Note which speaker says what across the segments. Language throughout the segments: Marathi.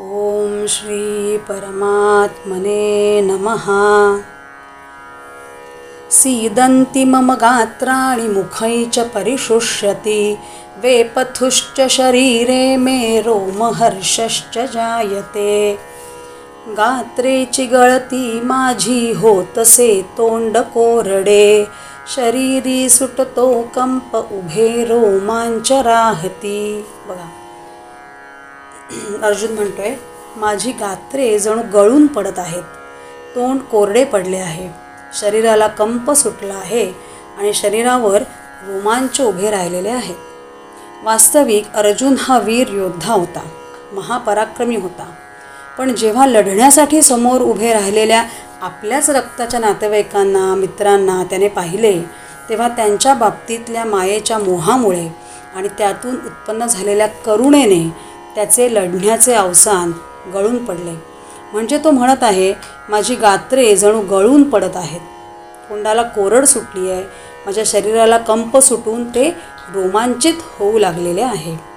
Speaker 1: ॐ श्री परमात्मने नमः। सीदन्ति मम गात्राणि मुखै च परिशुष्यति वेपथुश्च शरीरे मे रोमहर्षश्च जायते। गात्रे चिगळती माझी होतसे तोंड कोरडे शरीरी सुटतो कंप उभे रोमांच राहती। बघा। अर्जुन म्हणतोय माझी गात्रे जणू गळून पडत आहेत. तोंड कोरडे पडले आहे. शरीराला कंप सुटला आहे आणि शरीरावर रोमांच उभे राहिलेले आहेत. वास्तविक अर्जुन हा वीर योद्धा होता. महापराक्रमी होता. पण जेव्हा लढण्यासाठी समोर उभे राहिलेल्या आपल्याच रक्ताच्या नातेवाईकांना मित्रांना त्याने पाहिले तेव्हा त्यांच्या बाबतीतल्या मायेच्या मोहामुळे आणि त्यातून उत्पन्न झालेल्या करुणेने त्याचे लढण्याचे अवसान गळून पडले. म्हणजे तो म्हणत आहे माझी गात्रे जणू गळून पडत आहेत. तोंडाला कोरड सुटली आहे माझ्या शरीराला कंप सुटून ते रोमांचित होऊ लागलेले आहे.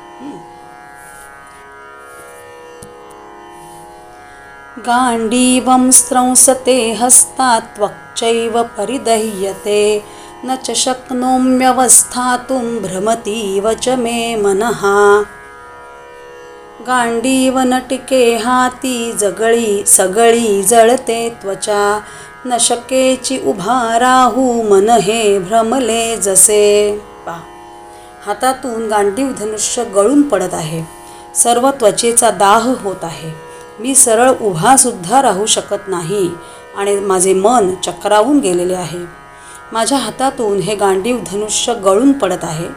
Speaker 1: गांडीवं स्त्रंसते हस्तात् वक्चैव परिदह्यते न च शक्नोम्यवस्थातुं भ्रमतीव च मे मनः। गांडीवनटिके हाती जगळी सगळी जळते त्वचा. नशकेची उभा राहू मन हे भ्रमले जसे. पा. हातातून गांडीव धनुष्य गळून पडत आहे. सर्व त्वचेचा दाह होत आहे. मी सरळ उभासुद्धा राहू शकत नाही आणि माझे मन चक्रावून गेलेले आहे. माझ्या हातातून हे गांडीव धनुष्य गळून पडत आहे.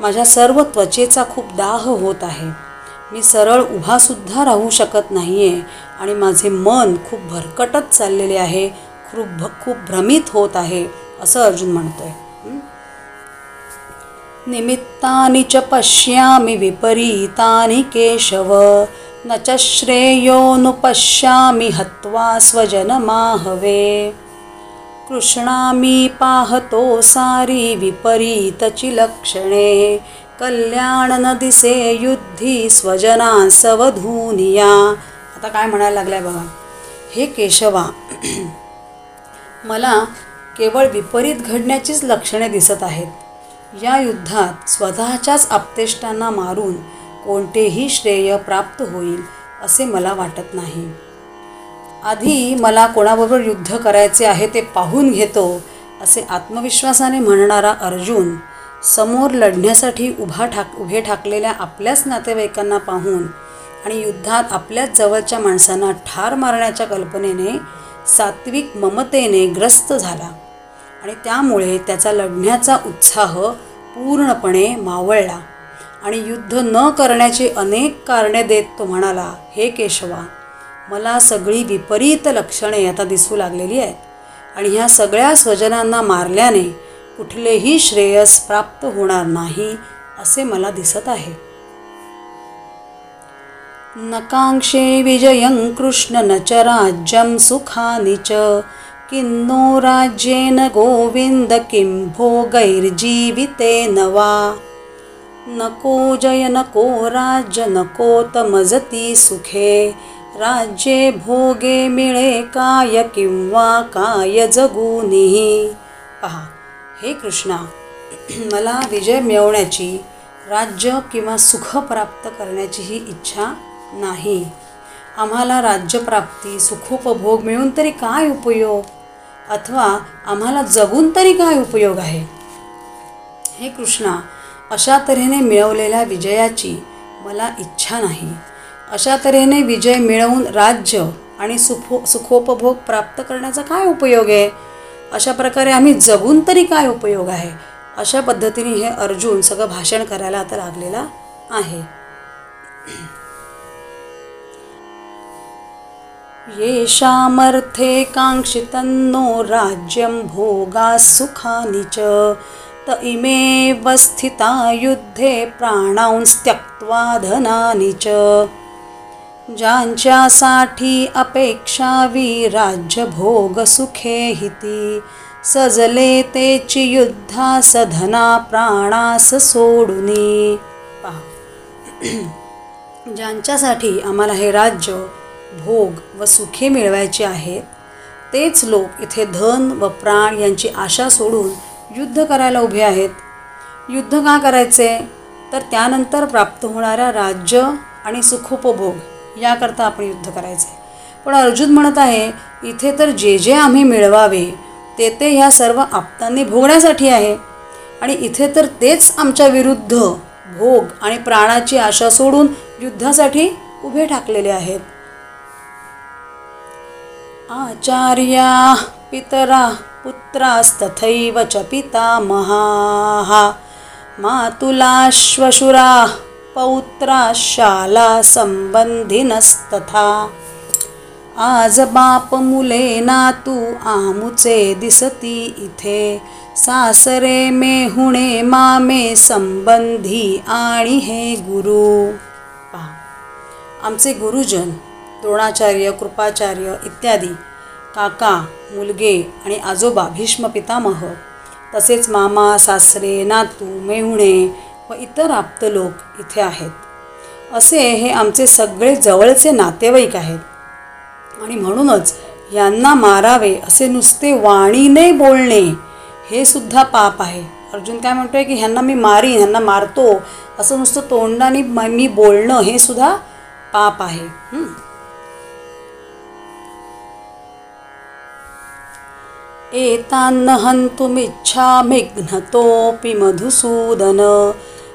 Speaker 1: माझ्या सर्व त्वचेचा खूप दाह होत आहे. मी सरळ उभासुद्धा राहू शकत नाही आहे आणि माझे मन खूप भरकटत चाललेले आहे खूप भ खूप भ्रमित होत आहे असं अर्जुन म्हणतोय. निमित्तानि च पश्यामि विपरीतानि केशव न च श्रेयोनुपश्यामि हत्वा स्वजनमाहवे कृष्णामी पाहतो सारी विपरीतची लक्षणे कल्याण न दिसे युद्धी स्वजना सवधूनिया. आता काय म्हणायला लागलाय बघा. हे केशवा मला केवळ विपरीत घडण्याचीच लक्षणे दिसत आहेत. या युद्धात स्वतःच्याच आपतेष्टांना मारून कोणतेही श्रेय प्राप्त होईल असे मला वाटत नाही. आधी मला कोणाबरोबर युद्ध करायचे आहे ते पाहून घेतो असे आत्मविश्वासाने म्हणणारा अर्जुन समोर लढण्यासाठी उभा ठाक उभे ठाकलेल्या आपल्याच नातेवाईकांना पाहून आणि युद्धात आपल्याच जवळच्या माणसांना ठार मारण्याच्या कल्पनेने सात्विक ममतेने ग्रस्त झाला. आणि त्यामुळे त्याचा लढण्याचा उत्साह पूर्णपणे मावळला. आणि युद्ध न करण्याची अनेक कारणे देत तो म्हणाला हे केशवा मला सगळी विपरीत लक्षणे आता दिसू लागलेली आहेत. आणि ह्या सगळ्या स्वजनांना मारल्याने कुठलेही श्रेयस प्राप्त होणार नाही असे मला दिसत आहे. नकांक्षे विजयं कृष्ण न च राज्यं सुखानि च किन्नो राज्येन गोविन्द किं भोगैर्जीवितेन वा। नको जय नको राज्य नको तमजती सुखे राज्ये भोगे मिळे काय किंवा काय जगुनिः। पहा। हे कृष्णा मला विजय मिळवण्याची राज्य किंवा सुख प्राप्त करण्याचीही इच्छा नाही. आम्हाला राज्यप्राप्ती सुखोपभोग मिळून तरी काय उपयोग? अथवा आम्हाला जगून तरी काय उपयोग आहे? हे कृष्णा अशा तऱ्हेने मिळवलेल्या विजयाची मला इच्छा नाही. अशा तऱ्हेने विजय मिळवून राज्य आणि सुखो सुखोपभोग प्राप्त करण्याचा काय उपयोग आहे? अशा प्रकारे आम्ही जगून तरी काय उपयोग आहे? अशा पद्धतीने हे अर्जुन सगळं भाषण करायला आता लागलेला आहे. येषामर्थे काङ्क्षितन्नो राज्यं भोगाः सुखानि च। त इमेव स्थिता युद्धे प्राणांस्त्यक्त्वा धनानि च। ज्यांच्यासाठी अपेक्षावी राज्यभोगसुखे हिती. सजले तेची युद्धा धना प्राणास सोडुनी. पहा. ज्यांच्यासाठी आम्हाला हे राज्य भोग व सुखे मिळवायचे आहेत तेच लोक इथे धन व प्राण यांची आशा सोडून युद्ध करायला उभे आहेत. युद्ध का करायचे? तर त्यानंतर प्राप्त होणाऱ्या राज्य आणि सुखोपभोग. याकरता आपण युद्ध करायचे पण अर्जुन म्हणत आहे इथे तर जे जे आम्ही मिळवावे ते ते ह्या सर्व आपतांनी भोगण्यासाठी आहे. आणि इथे तर तेच आमच्या विरुद्ध भोग आणि प्राणाची आशा सोडून युद्धासाठी उभे ठाकलेले आहेत. आचार्या पितरा पुत्रास्तथैव च पितामहाः मातुलाश्वशुरा पौत्रा शाला संबंधिनस्तथा आज बाप मुले नातू आमुचे दिसती इथे। सासरे मेहुणे मामे संबंधी आणि हे गुरु। पहा आमचे गुरुजन द्रोणाचार्य कृपाचार्य इत्यादी काका मुलगे आणि आजोबा भीष्म पितामह तसेच मामा सासरे नातू मेहुणे व इतर आप्त लोक इथे आहेत. असे हे आमचे सगळे जवळचे नातेवाईक आहेत. आणि म्हणूनच यांना मारावे असे नुसते वाणीने बोलणे हे सुद्धा पाप आहे. अर्जुन काय म्हणतोय की ह्यांना मी मारीन ह्यांना मारतो असं नुसतं तोंडाने मी बोलणं हे सुद्धा पाप आहे. हं? एतान्न हन्तुमिच्छामिघ्नतोऽपि मधुसूदन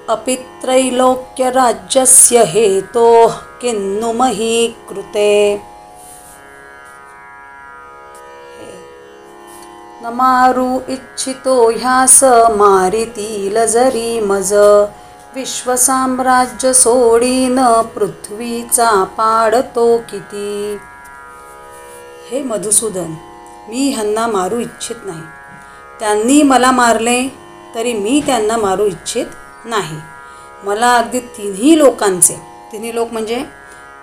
Speaker 1: अपि त्रैलोक्यराज्यस्य हेतोः किन्नु मही कृते न मारू इच्छितो ह्यास मारितील जरी मज विश्वसाम्राज्य सोडीन पृथ्वीचा पाडतो किती। हे मधुसूदन मी ह्यांना मारू इच्छित नाही. त्यांनी मला मारले तरी मी त्यांना मारू इच्छित नाही. मला अगदी तिन्ही लोकांचे तिन्ही लोक म्हणजे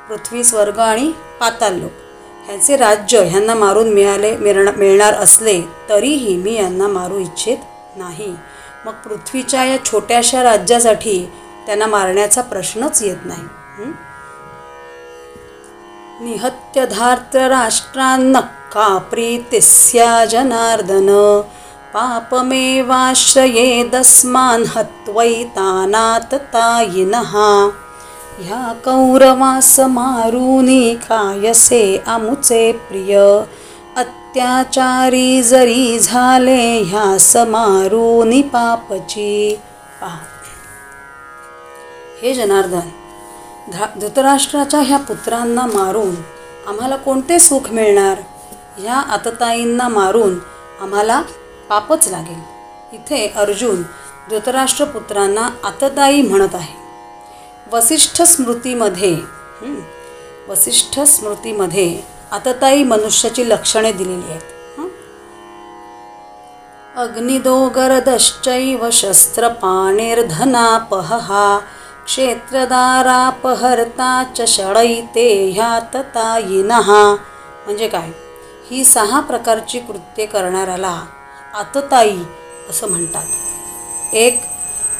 Speaker 1: पृथ्वी स्वर्ग आणि पाताल लोक ह्यांचे राज्य ह्यांना मारून मिळाले मिळणार मिळणार असले तरीही मी यांना मारू इच्छित नाही. मग पृथ्वीच्या या छोट्याशा राज्यासाठी त्यांना मारण्याचा प्रश्नच येत नाही. निहत्यधार्त निहत्य का प्रीतिस्या जनार्दन पापमेवाश्रयेदस्मान् हत्वैतानाततायिनः ह्या कौरवास मारूनी कायसे अमुचे प्रिय। अत्याचारी जरी झाले ह्या मारूनी पापची। पा हे जनार्दन धा धृतराष्ट्राच्या ह्या पुत्रांना मारून आम्हाला कोणते सुख मिळणार? ह्या आतताईंना मारून आम्हाला पापच लागेल. इथे अर्जुन धृतराष्ट्रपुत्रांना आतताई म्हणत आहे. वसिष्ठ स्मृतीमध्ये वसिष्ठ स्मृतीमध्ये आतताई मनुष्याची लक्षणे दिलेली आहेत. अग्निदोगरदश्चैव शस्त्रपाणिर्धनापहहा क्षेत्रदारापहर्ता च षडैते ह्याततायिनः म्हणजे काय? ही सहा प्रकारची कृत्ये करणाऱ्याला आतताई असं म्हणतात. एक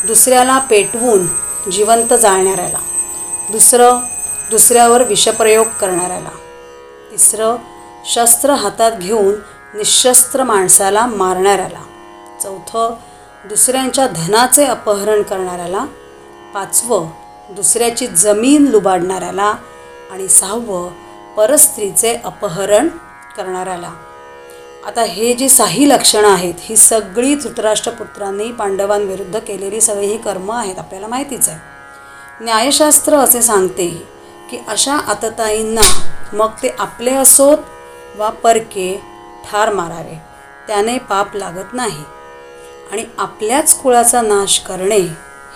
Speaker 1: दुसऱ्याला पेटवून जिवंत जाळणाऱ्याला. दुसरं दुसऱ्यावर विषप्रयोग करणाऱ्याला. तिसरं शस्त्र हातात घेऊन निशस्त्र माणसाला मारणाऱ्याला. चौथं दुसऱ्यांच्या धनाचे अपहरण करणाऱ्याला. पाचवं दुसऱ्याची जमीन लुबाडणाऱ्याला. आणि सहावं परस्त्रीचे अपहरण करणाऱ्याला. आता हे जी साही लक्षणं आहेत ही सगळी धृतराष्ट्रपुत्रांनी पांडवांविरुद्ध केलेली सगळी ही कर्म आहेत आपल्याला माहितीच आहे. न्यायशास्त्र असे सांगते की अशा आतताईंना मग ते आपले असोत वा परके ठार मारावे त्याने पाप लागत नाही. आणि आपल्याच कुळाचा नाश करणे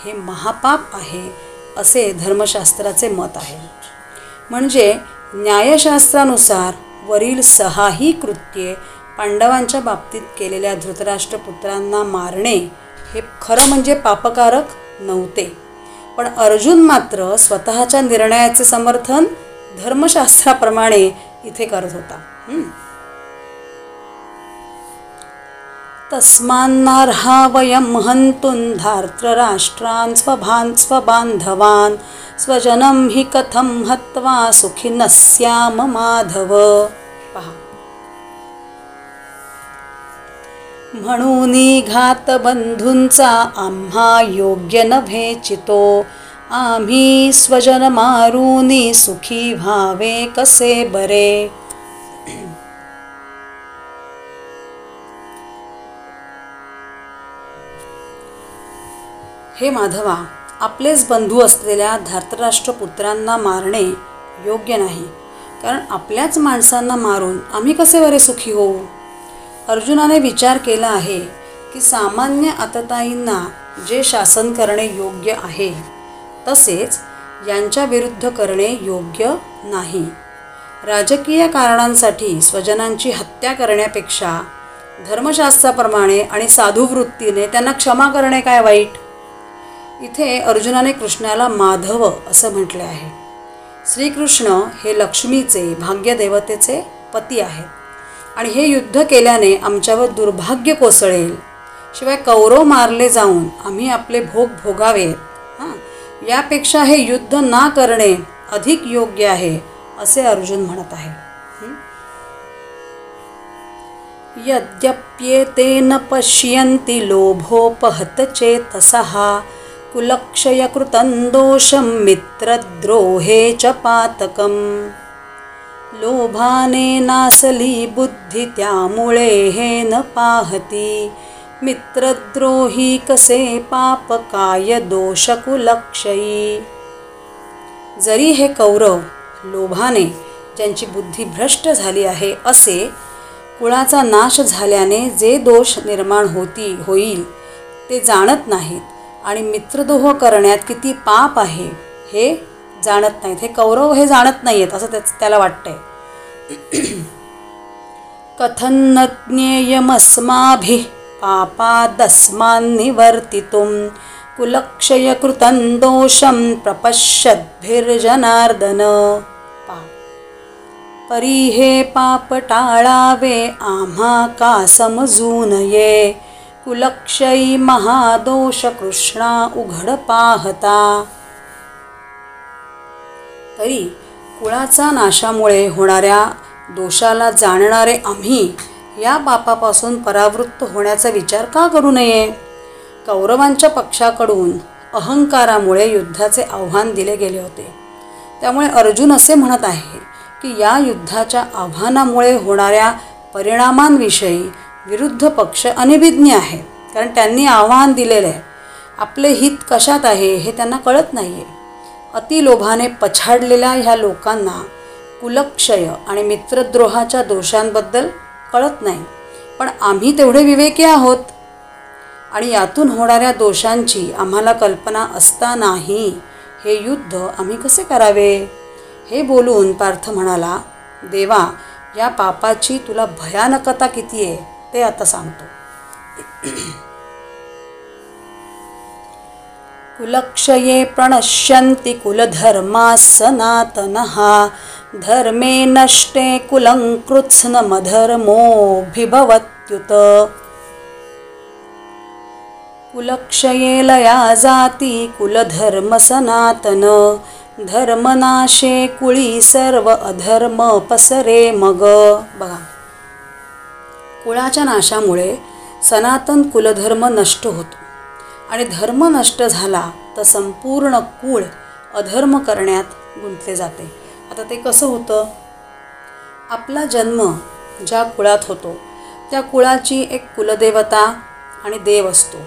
Speaker 1: हे महापाप आहे असे धर्मशास्त्राचे मत आहे. म्हणजे न्यायशास्त्रानुसार वरील सहाही कृत्ये पांडवांच्या बाबतीत केलेल्या धृतराष्ट्रपुत्रांना मारणे हे खरं म्हणजे पापकारक नव्हते. पण अर्जुन मात्र स्वतःच्या निर्णयाचे समर्थन धर्मशास्त्राप्रमाणे इथे करत होता. तस्मान्नार्हा वयं हन्तुं धार्तराष्ट्रान् स्वभान् स्वबान्धवान् स्वजनं हि कथं हत्वा सुखिनः स्याम माधव। म्हणून घात बंधूंचा आम्हा योग्य नव्हे चितो. आम्ही स्वजन मारूनी सुखी व्हावे कसे बरे? हे माधवा आपलेच बंधू असलेल्या धार्तराष्ट्रपुत्रांना मारणे योग्य नाही. कारण आपल्याच माणसांना मारून आम्ही कसे बरे सुखी होऊ? अर्जुनाने विचार केला आहे की सामान्य आतताईंना जे शासन करणे योग्य आहे तसेच यांच्या विरुद्ध करणे योग्य नाही. राजकीय कारणांसाठी स्वजनांची हत्या करण्यापेक्षा धर्मशास्त्राप्रमाणे आणि साधुवृत्तीने त्यांना क्षमा करणे काय वाईट? इथे अर्जुनाने कृष्णाला माधव असं म्हटले आहे. श्रीकृष्ण हे लक्ष्मीचे भाग्यदेवतेचे पती आहेत. आणि हे युद्ध केल्याने आमच्यावर दुर्भाग्य कोसळेल. शिवाय कौरव मारले जाऊन आम्ही आपले भोग भोगावेत हां? यापेक्षा हे युद्ध ना करणे अधिक योग्य आहे असे अर्जुन म्हणत आहे. यद्यप्येतेन पश्यन्ति लोभोपहत चेतसः कुलक्षयकृतं दोषं मित्रद्रोहे च पातकं लोभाने नासली बुद्धी त्यामुळे हे न पाहती. मित्रद्रोही कसे पाप काय दोष कुलक्षयी. जरी हे कौरव लोभाने ज्यांची बुद्धी भ्रष्ट झाली आहे असे कुळाचा नाश झाल्याने जे दोष निर्माण होती होईल ते जाणत नाहीत. आणि मित्रदोह करण्यात किती पाप आहे हे जाणत नाहीत. हे कौरव हे जाणत नाही आहेत असं त्याच त्याला वाटतंय. कथन न ज्ञेयमस्माभिः पापादस्मान्निवर्तितुं कुलक्षयकृतं दोषं प्रपश्यद्भिर्जनार्दन। पा परी हे पाप। टाळावे आम्हा का समजूनये कुलक्षयी महादोष कृष्णा उघड पाहता तरी कुळाचा नाशामुळे होणाऱ्या दोषाला जाणणारे आम्ही या पापापासून परावृत्त होण्याचा विचार का करू नये? कौरवांच्या पक्षाकडून अहंकारामुळे युद्धाचे आव्हान दिले गेले होते. त्यामुळे अर्जुन असे म्हणत आहे की या युद्धाच्या आव्हानामुळे होणाऱ्या परिणामांविषयी विरुद्ध पक्ष अनिभिज्ञ आहे. कारण त्यांनी आव्हान दिलेलं आहे. आपले हित कशात आहे हे त्यांना कळत नाही आहे अतिलोभाने पछाडलेल्या ह्या लोकांना कुलक्षय आणि मित्रद्रोहाच्या दोषांबद्दल कळत नाही. पण आम्ही तेवढे विवेकी आहोत. आणि यातून होणाऱ्या दोषांची आम्हाला कल्पना असतानाही हे युद्ध आम्ही कसे करावे? हे बोलून पार्थ म्हणाला देवा या पापाची तुला भयानकता किती आहे ते आता सांगतो. कुलक्षये प्रणश्यन्ति कुलधर्माः सनातनः धर्मे नष्टे कुलं कृत्स्नमधर्मोऽभिभवत्युत कुलक्षये लया जाती कुलधर्मसनातन। धर्मनाशे कुळी सर्व अधर्म पसरे मग। बघा कुळाच्या नाशामुळे सनातन कुलधर्म नष्ट होतो. आणि धर्म नष्ट झाला तर संपूर्ण कुळ अधर्म करण्यात गुंतले जाते. आता ते कसं होतं? आपला जन्म ज्या कुळात होतो त्या कुळाची एक कुलदेवता आणि देव असतो.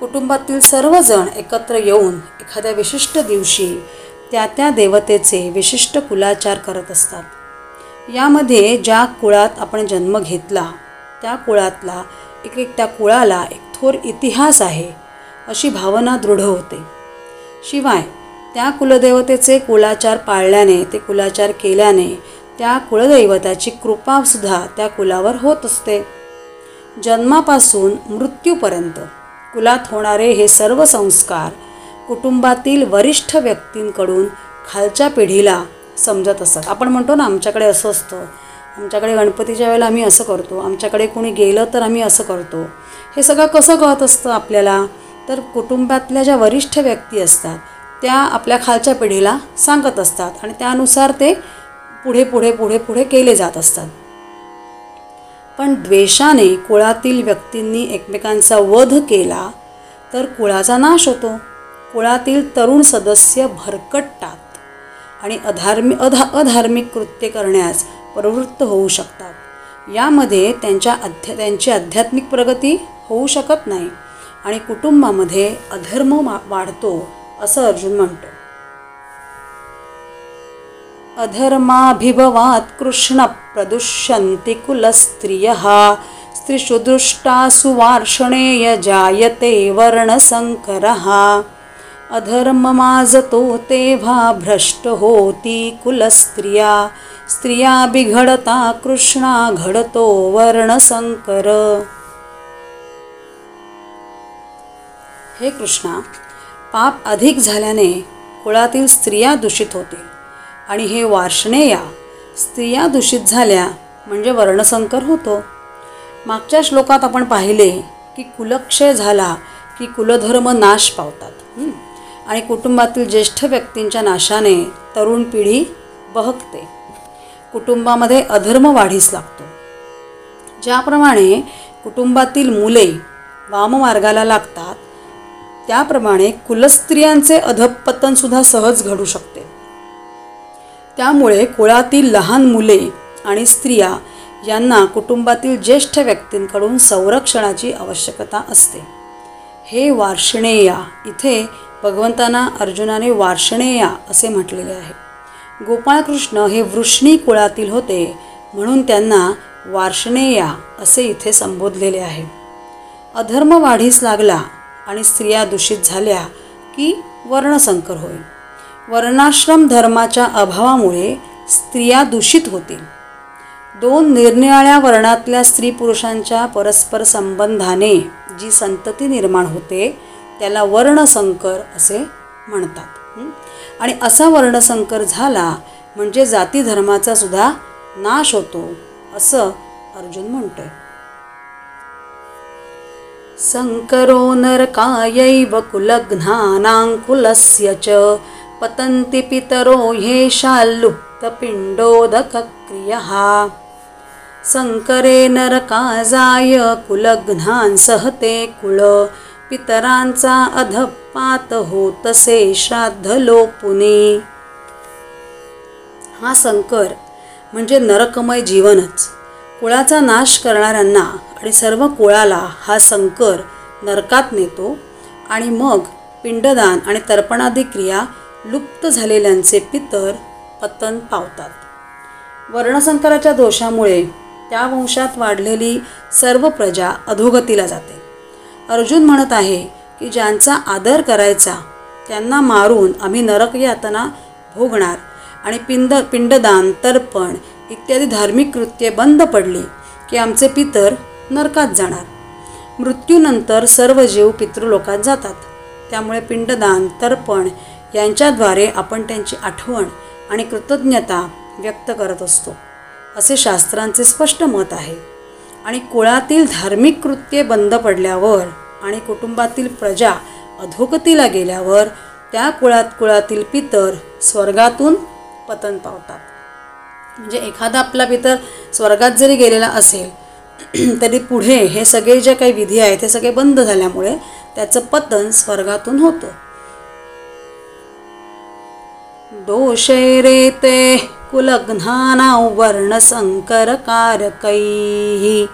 Speaker 1: कुटुंबातील सर्वजण एकत्र येऊन एखाद्या विशिष्ट दिवशी त्या त्या देवतेचे विशिष्ट कुलाचार करत असतात. यामध्ये ज्या कुळात आपण जन्म घेतला त्या कुळातला एक एक त्या कुळाला एक थोर इतिहास आहे. अशी भावना दृढ होते. शिवाय त्या कुलदेवतेचे कुलाचार पाळल्याने ते कुलाचार केल्याने त्या कुलदैवताची कृपासुद्धा त्या कुलावर होत असते. जन्मापासून मृत्यूपर्यंत कुलात होणारे हे सर्व संस्कार कुटुंबातील वरिष्ठ व्यक्तींकडून खालच्या पिढीला समजत असतात आपण म्हणतो ना आमच्याकडे असं असतं. आमच्याकडे गणपतीच्या वेळेला आम्ही असं करतो. आमच्याकडे कोणी गेलं तर आम्ही असं करतो. हे सगळं कसं कळत असतं आपल्याला? तर कुटुंबातल्या ज्या वरिष्ठ व्यक्ती असतात त्या आपल्या खालच्या पिढीला सांगत असतात आणि त्यानुसार ते पुढे पुढे पुढे पुढे केले जात असतात. पण द्वेषाने कुळातील व्यक्तींनी एकमेकांचा वध केला तर कुळाचा नाश होतो. कुळातील तरुण सदस्य भरकटतात आणि अधार्मी अधा अधार्मिक कृत्य करण्यास प्रवृत्त होऊ शकतात. यामध्ये त्यांच्या अध्या त्यांची आध्यात्मिक प्रगती होऊ शकत नाही. आणि कुटुंबामध्ये अधर्म वाढतो असं अर्जुन म्हणतो. अधर्माभिभवात् कृष्ण प्रदुष्यन्ति कुलस्त्रियः स्त्रिषु दृष्टासु सुवार्षणेय जायते वर्णसंकरः अधर्ममाजतो तेव्हा भ्रष्ट होती कुलस्त्रिया स्त्रिया बिघडता कृष्णा घडतो वर्णसंकर हे कृष्णा पाप अधिक झाल्याने कुळातील स्त्रिया दूषित होतील. आणि हे वार्षणेया स्त्रिया दूषित झाल्या म्हणजे वर्णसंकर होतो. मागच्या श्लोकात आपण पाहिले की कुलक्षय झाला की कुलधर्म नाश पावतात. आणि कुटुंबातील ज्येष्ठ व्यक्तींच्या नाशाने तरुण पिढी बहकते. कुटुंबामध्ये अधर्म वाढीस लागतो. ज्याप्रमाणे कुटुंबातील मुले वाममार्गाला लागतात त्याप्रमाणे कुलस्त्रियांचे अधपतनसुद्धा सहज घडू शकते. त्यामुळे कुळातील लहान मुले आणि स्त्रिया यांना कुटुंबातील ज्येष्ठ व्यक्तींकडून संरक्षणाची आवश्यकता असते. हे वार्षणेया इथे भगवंतांना अर्जुनाने वार्षणेया असे म्हटलेले आहे. गोपाळकृष्ण हे वृष्णी कुळातील होते म्हणून त्यांना वार्षणेया असे इथे संबोधलेले आहे. अधर्म वाढीस लागला आणि स्त्रिया दूषित झाल्या की वर्णसंकर होईल. वर्णाश्रम धर्माच्या अभावामुळे स्त्रिया दूषित होतील. दोन निरनिराळ्या वर्णातल्या स्त्री पुरुषांच्या परस्पर संबंधाने जी संतती निर्माण होते त्याला वर्णसंकर असे म्हणतात. आणि असा वर्णसंकर झाला म्हणजे जाती धर्माचा सुद्धा नाश होतो असं अर्जुन म्हणतोय. संकरो नरकायैव कुलघ्नानाङ्कुलस्य च। पतन्ति पितरो येषाल्लुप्तपिण्डोदकक्रियः संकरे नरकाजाय कुलघ्नान् सहते कुळ पितरांचा अधपात होतसे श्राद्धलोपुनी। हा संकर म्हणजे नरकमय जीवनच। कुळाचा नाश करणाऱ्यांना आणि सर्व कुळाला हा संकर नरकात नेतो आणि मग पिंडदान आणि तर्पणादी क्रिया लुप्त झालेल्यांचे पितर पतन पावतात. वर्णसंकराच्या दोषामुळे त्या वंशात वाढलेली सर्व प्रजा अधोगतीला जाते. अर्जुन म्हणत आहे की ज्यांचा आदर करायचा त्यांना मारून आम्ही नरक यातना भोगणार आणि पिंड पिंडदान तर्पण इत्यादी धार्मिक कृत्ये बंद पडली की आमचे पितर नरकात जाणार. मृत्यूनंतर सर्व जीव पितृलोकात जातात. त्यामुळे पिंडदान तर्पण यांच्याद्वारे आपण त्यांची आठवण आणि कृतज्ञता व्यक्त करत असतो असे शास्त्रांचे स्पष्ट मत आहे. आणि कुळातील धार्मिक कृत्ये बंद पडल्यावर आणि कुटुंबातील प्रजा अधोगतीला गेल्यावर त्या कुळात कुळातील पितर स्वर्गातून पतन पावतात. म्हणजे एखादा आपला पितर स्वर्गात जरी गेलेला असेल तरी पुढे हे सगळे जे काही विधी आहेत हे सगळे बंद झाल्यामुळे त्याचं पतन स्वर्गातून होतं. दोषैरेते कुलघ्नानां वर्णसङ्करकारकैः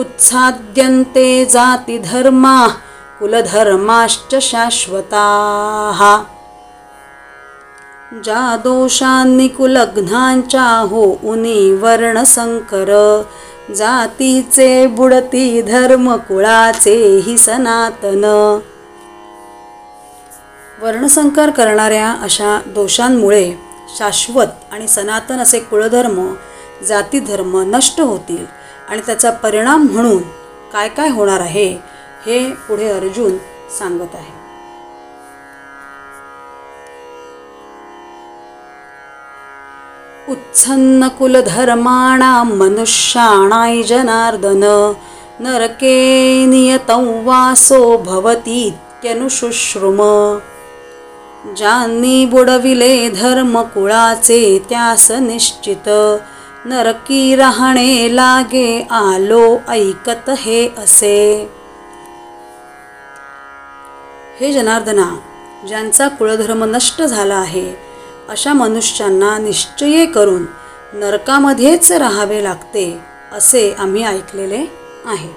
Speaker 1: उत्साद्यन्ते जातिधर्मा कुलधर्माश्च शाश्वताः। ज्या दोषांनी कुलघ्नांच्या हो उनी वर्णसंकर जातीचे बुडती धर्म कुळाचेही सनातन. वर्णसंकर करणाऱ्या अशा दोषांमुळे शाश्वत आणि सनातन असे कुळधर्म जातीधर्म नष्ट होतील आणि त्याचा परिणाम म्हणून काय काय होणार आहे हे पुढे अर्जुन सांगत आहे. उत्सन्नकुलधर्माणां मनुष्याणाय जनार्दन। नरके नियतं वासो भवतीत्यनुशुश्रुम। ज्यांनी बुडविले धर्मकुळाचे त्यास निश्चित। नरकी राहणे लागे आलो ऐकत हे असे। हे जनार्दना ज्यांचा कुळधर्म नष्ट झाला आहे अशा मनुष्यांना निश्चय करून नरकामध्येच राहावे लागते असे आम्ही ऐकलेले आहे.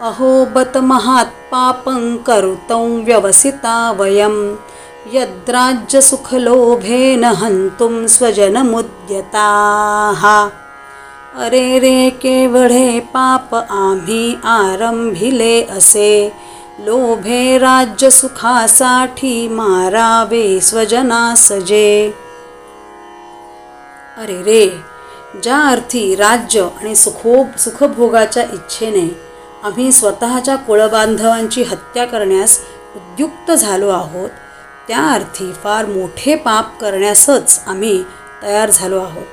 Speaker 1: अहो बत महात पापं करुतं व्यवसिता वयं यद्राज्यसुखलोभेन हन्तुं स्वजनमुद्यताः। अरे रे केवढे पाप आम्ही आरंभिले असे लोभे राज्य सुखासाठी मारावे स्वजनासजे अरे रे ज्या अर्थी राज्य आणि सुखो सुखभोगाच्या इच्छेने आम्ही स्वतःच्या कुळबांधवांची हत्या करण्यास उद्युक्त झालो आहोत त्या अर्थी फार मोठे पाप करण्यासच आम्ही तयार झालो आहोत.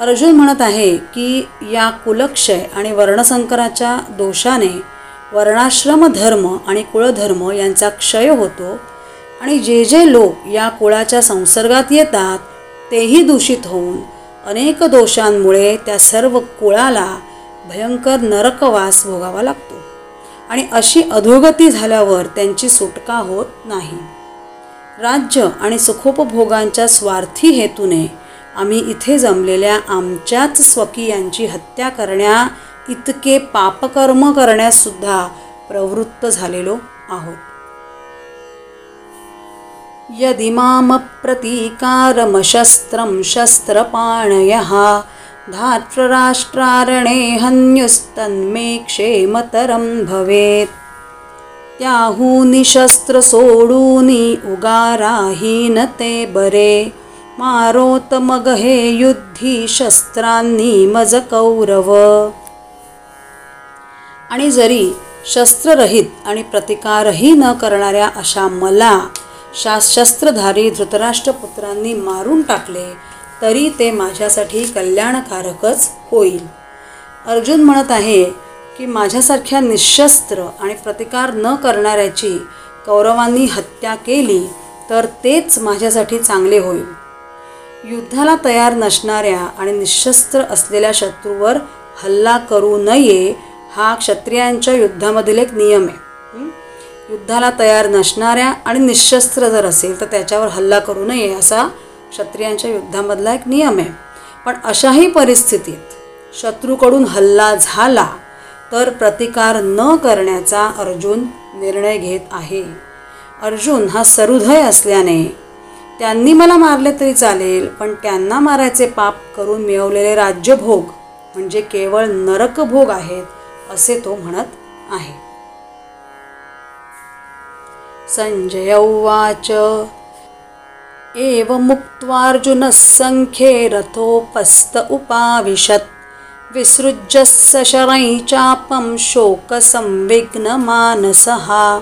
Speaker 1: अर्जुन म्हणत आहे की या कुलक्षय आणि वर्णसंकराच्या दोषाने वर्णाश्रम धर्म आणि कुळधर्म यांचा क्षय होतो आणि जे जे लोक या कुळाच्या संसर्गात येतात तेही दूषित होऊन अनेक दोषांमुळे त्या सर्व कुळाला भयंकर नरकवास भोगावा लागतो. आणि अशी अधोगती झाल्यावर त्यांची सुटका होत नाही. राज्य आणि सुखोपभोगांच्या स्वार्थी हेतूने आम्ही इथे जमलेल्या आमच्याच स्वकीयांची हत्या करण्या इतके पापकर्म करण्याससुद्धा प्रवृत्त झालेलो आहोत. यदिमामप्रतीकारमशस्त्रं शस्त्रपाणयः धार्तराष्ट्रारणे हन्युस्तन्मे क्षेमतरं भवेत्। त्याहूनि शस्त्र सोडूनी उगाराहीन ते बरे। मारोत मग हे युद्धी शस्त्रांनी मज कौरव। आणि जरी शस्त्ररहित आणि प्रतिकारही न करणाऱ्या अशा मला शा शस्त्रधारी धृतराष्ट्रपुत्रांनी मारून टाकले तरी ते माझ्यासाठी कल्याणकारकच होईल. अर्जुन म्हणत आहे की माझ्यासारख्या निशस्त्र आणि प्रतिकार न करणाऱ्याची कौरवांनी हत्या केली तर तेच माझ्यासाठी चांगले होईल. युद्धाला तयार नसणाऱ्या आणि निशस्त्र असलेल्या शत्रूवर हल्ला करू नये हा क्षत्रियांच्या युद्धामधील एक नियम आहे. युद्धाला तयार नसणाऱ्या आणि निशस्त्र जर असेल तर त्याच्यावर हल्ला करू नये असा क्षत्रियांच्या युद्धामधला एक नियम आहे. पण अशाही परिस्थितीत शत्रूकडून हल्ला झाला तर प्रतिकार न करण्याचा अर्जुन निर्णय घेत आहे. अर्जुन हा सरुधय असल्याने त्यांनी मला मारले तरी चालेल पण त्यांना मारायचे पाप करून मिळवलेले राज्यभोग म्हणजे केवळ नरकभोग आहेत असे तो म्हणत आहे. संजय उवाच एवमुक्त्वार्जुनः सङ्ख्ये रथोपस्थ उपाविशत्. विसृज्य सशरै चापं शोकसंविघ्नमानसः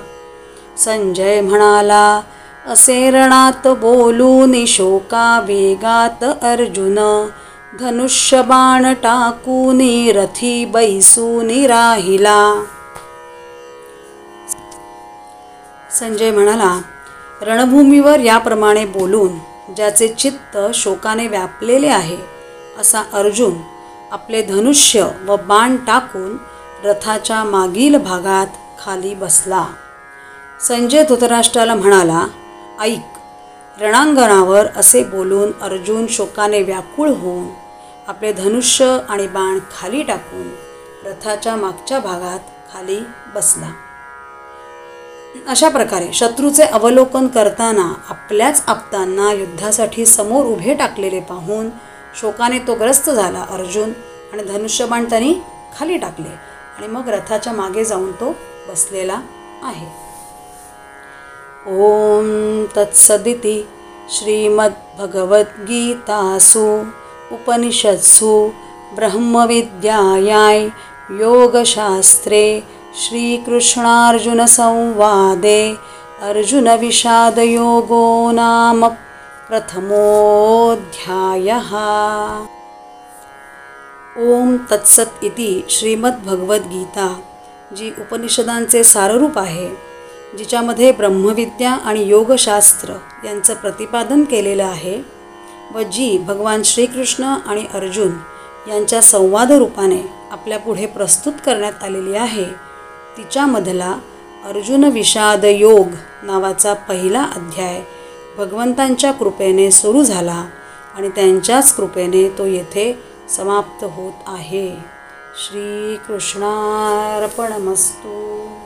Speaker 1: संजय म्हणाला असे रणात बोलून शोकावेगात अर्जुन. धनुष्य बाण टाकूनी रथी बैसूनी राहिला. संजय म्हणाला रणभूमीवर याप्रमाणे बोलून ज्याचे चित्त शोकाने व्यापलेले आहे असा अर्जुन आपले धनुष्य व बाण टाकून रथाच्या मागील भागात खाली बसला. संजय धृतराष्ट्राला म्हणाला ऐक रणांगणावर असे बोलून अर्जुन शोकाने व्याकुळ होऊन आपले धनुष्य आणि बाण खाली टाकून रथाच्या मागच्या भागात खाली बसला. अशा प्रकारे शत्रूचे अवलोकन करताना आपल्याच आप्तांना युद्धासाठी समोर उभे टाकलेले पाहून शोकाने तो ग्रस्त झाला. अर्जुन आणि धनुष्यबाण त्यांनी खाली टाकले आणि मग रथाच्या मागे जाऊन तो बसलेला आहे. ओम तत्सदिती श्रीमद्भगवद्गीतासु उपनिषत्सु ब्रह्मविद्यायाय योगशास्त्रे श्रीकृष्णार्जुनसंवादे अर्जुनविषादयोगो नाम प्रथमोऽध्यायः। ओम तत्सत इति श्रीमद्भगवद्गीता जी उपनिषदांचे साररूप आहे जिच्यामध्ये ब्रह्मविद्या आणि योगशास्त्र यांचं प्रतिपादन केलेलं आहे. व जी भगवान श्रीकृष्ण आणि अर्जुन यांच्या संवाद रूपाने आपल्या पुढे प्रस्तुत करण्यात आलेली आहे तिच्यामधला अर्जुन विषाद योग नावाचा पहिला अध्याय भगवंतांच्या कृपेने सुरू झाला आणि त्यांच्याच कृपेने तो येथे समाप्त होत आहे. श्रीकृष्णार्पणमस्तू.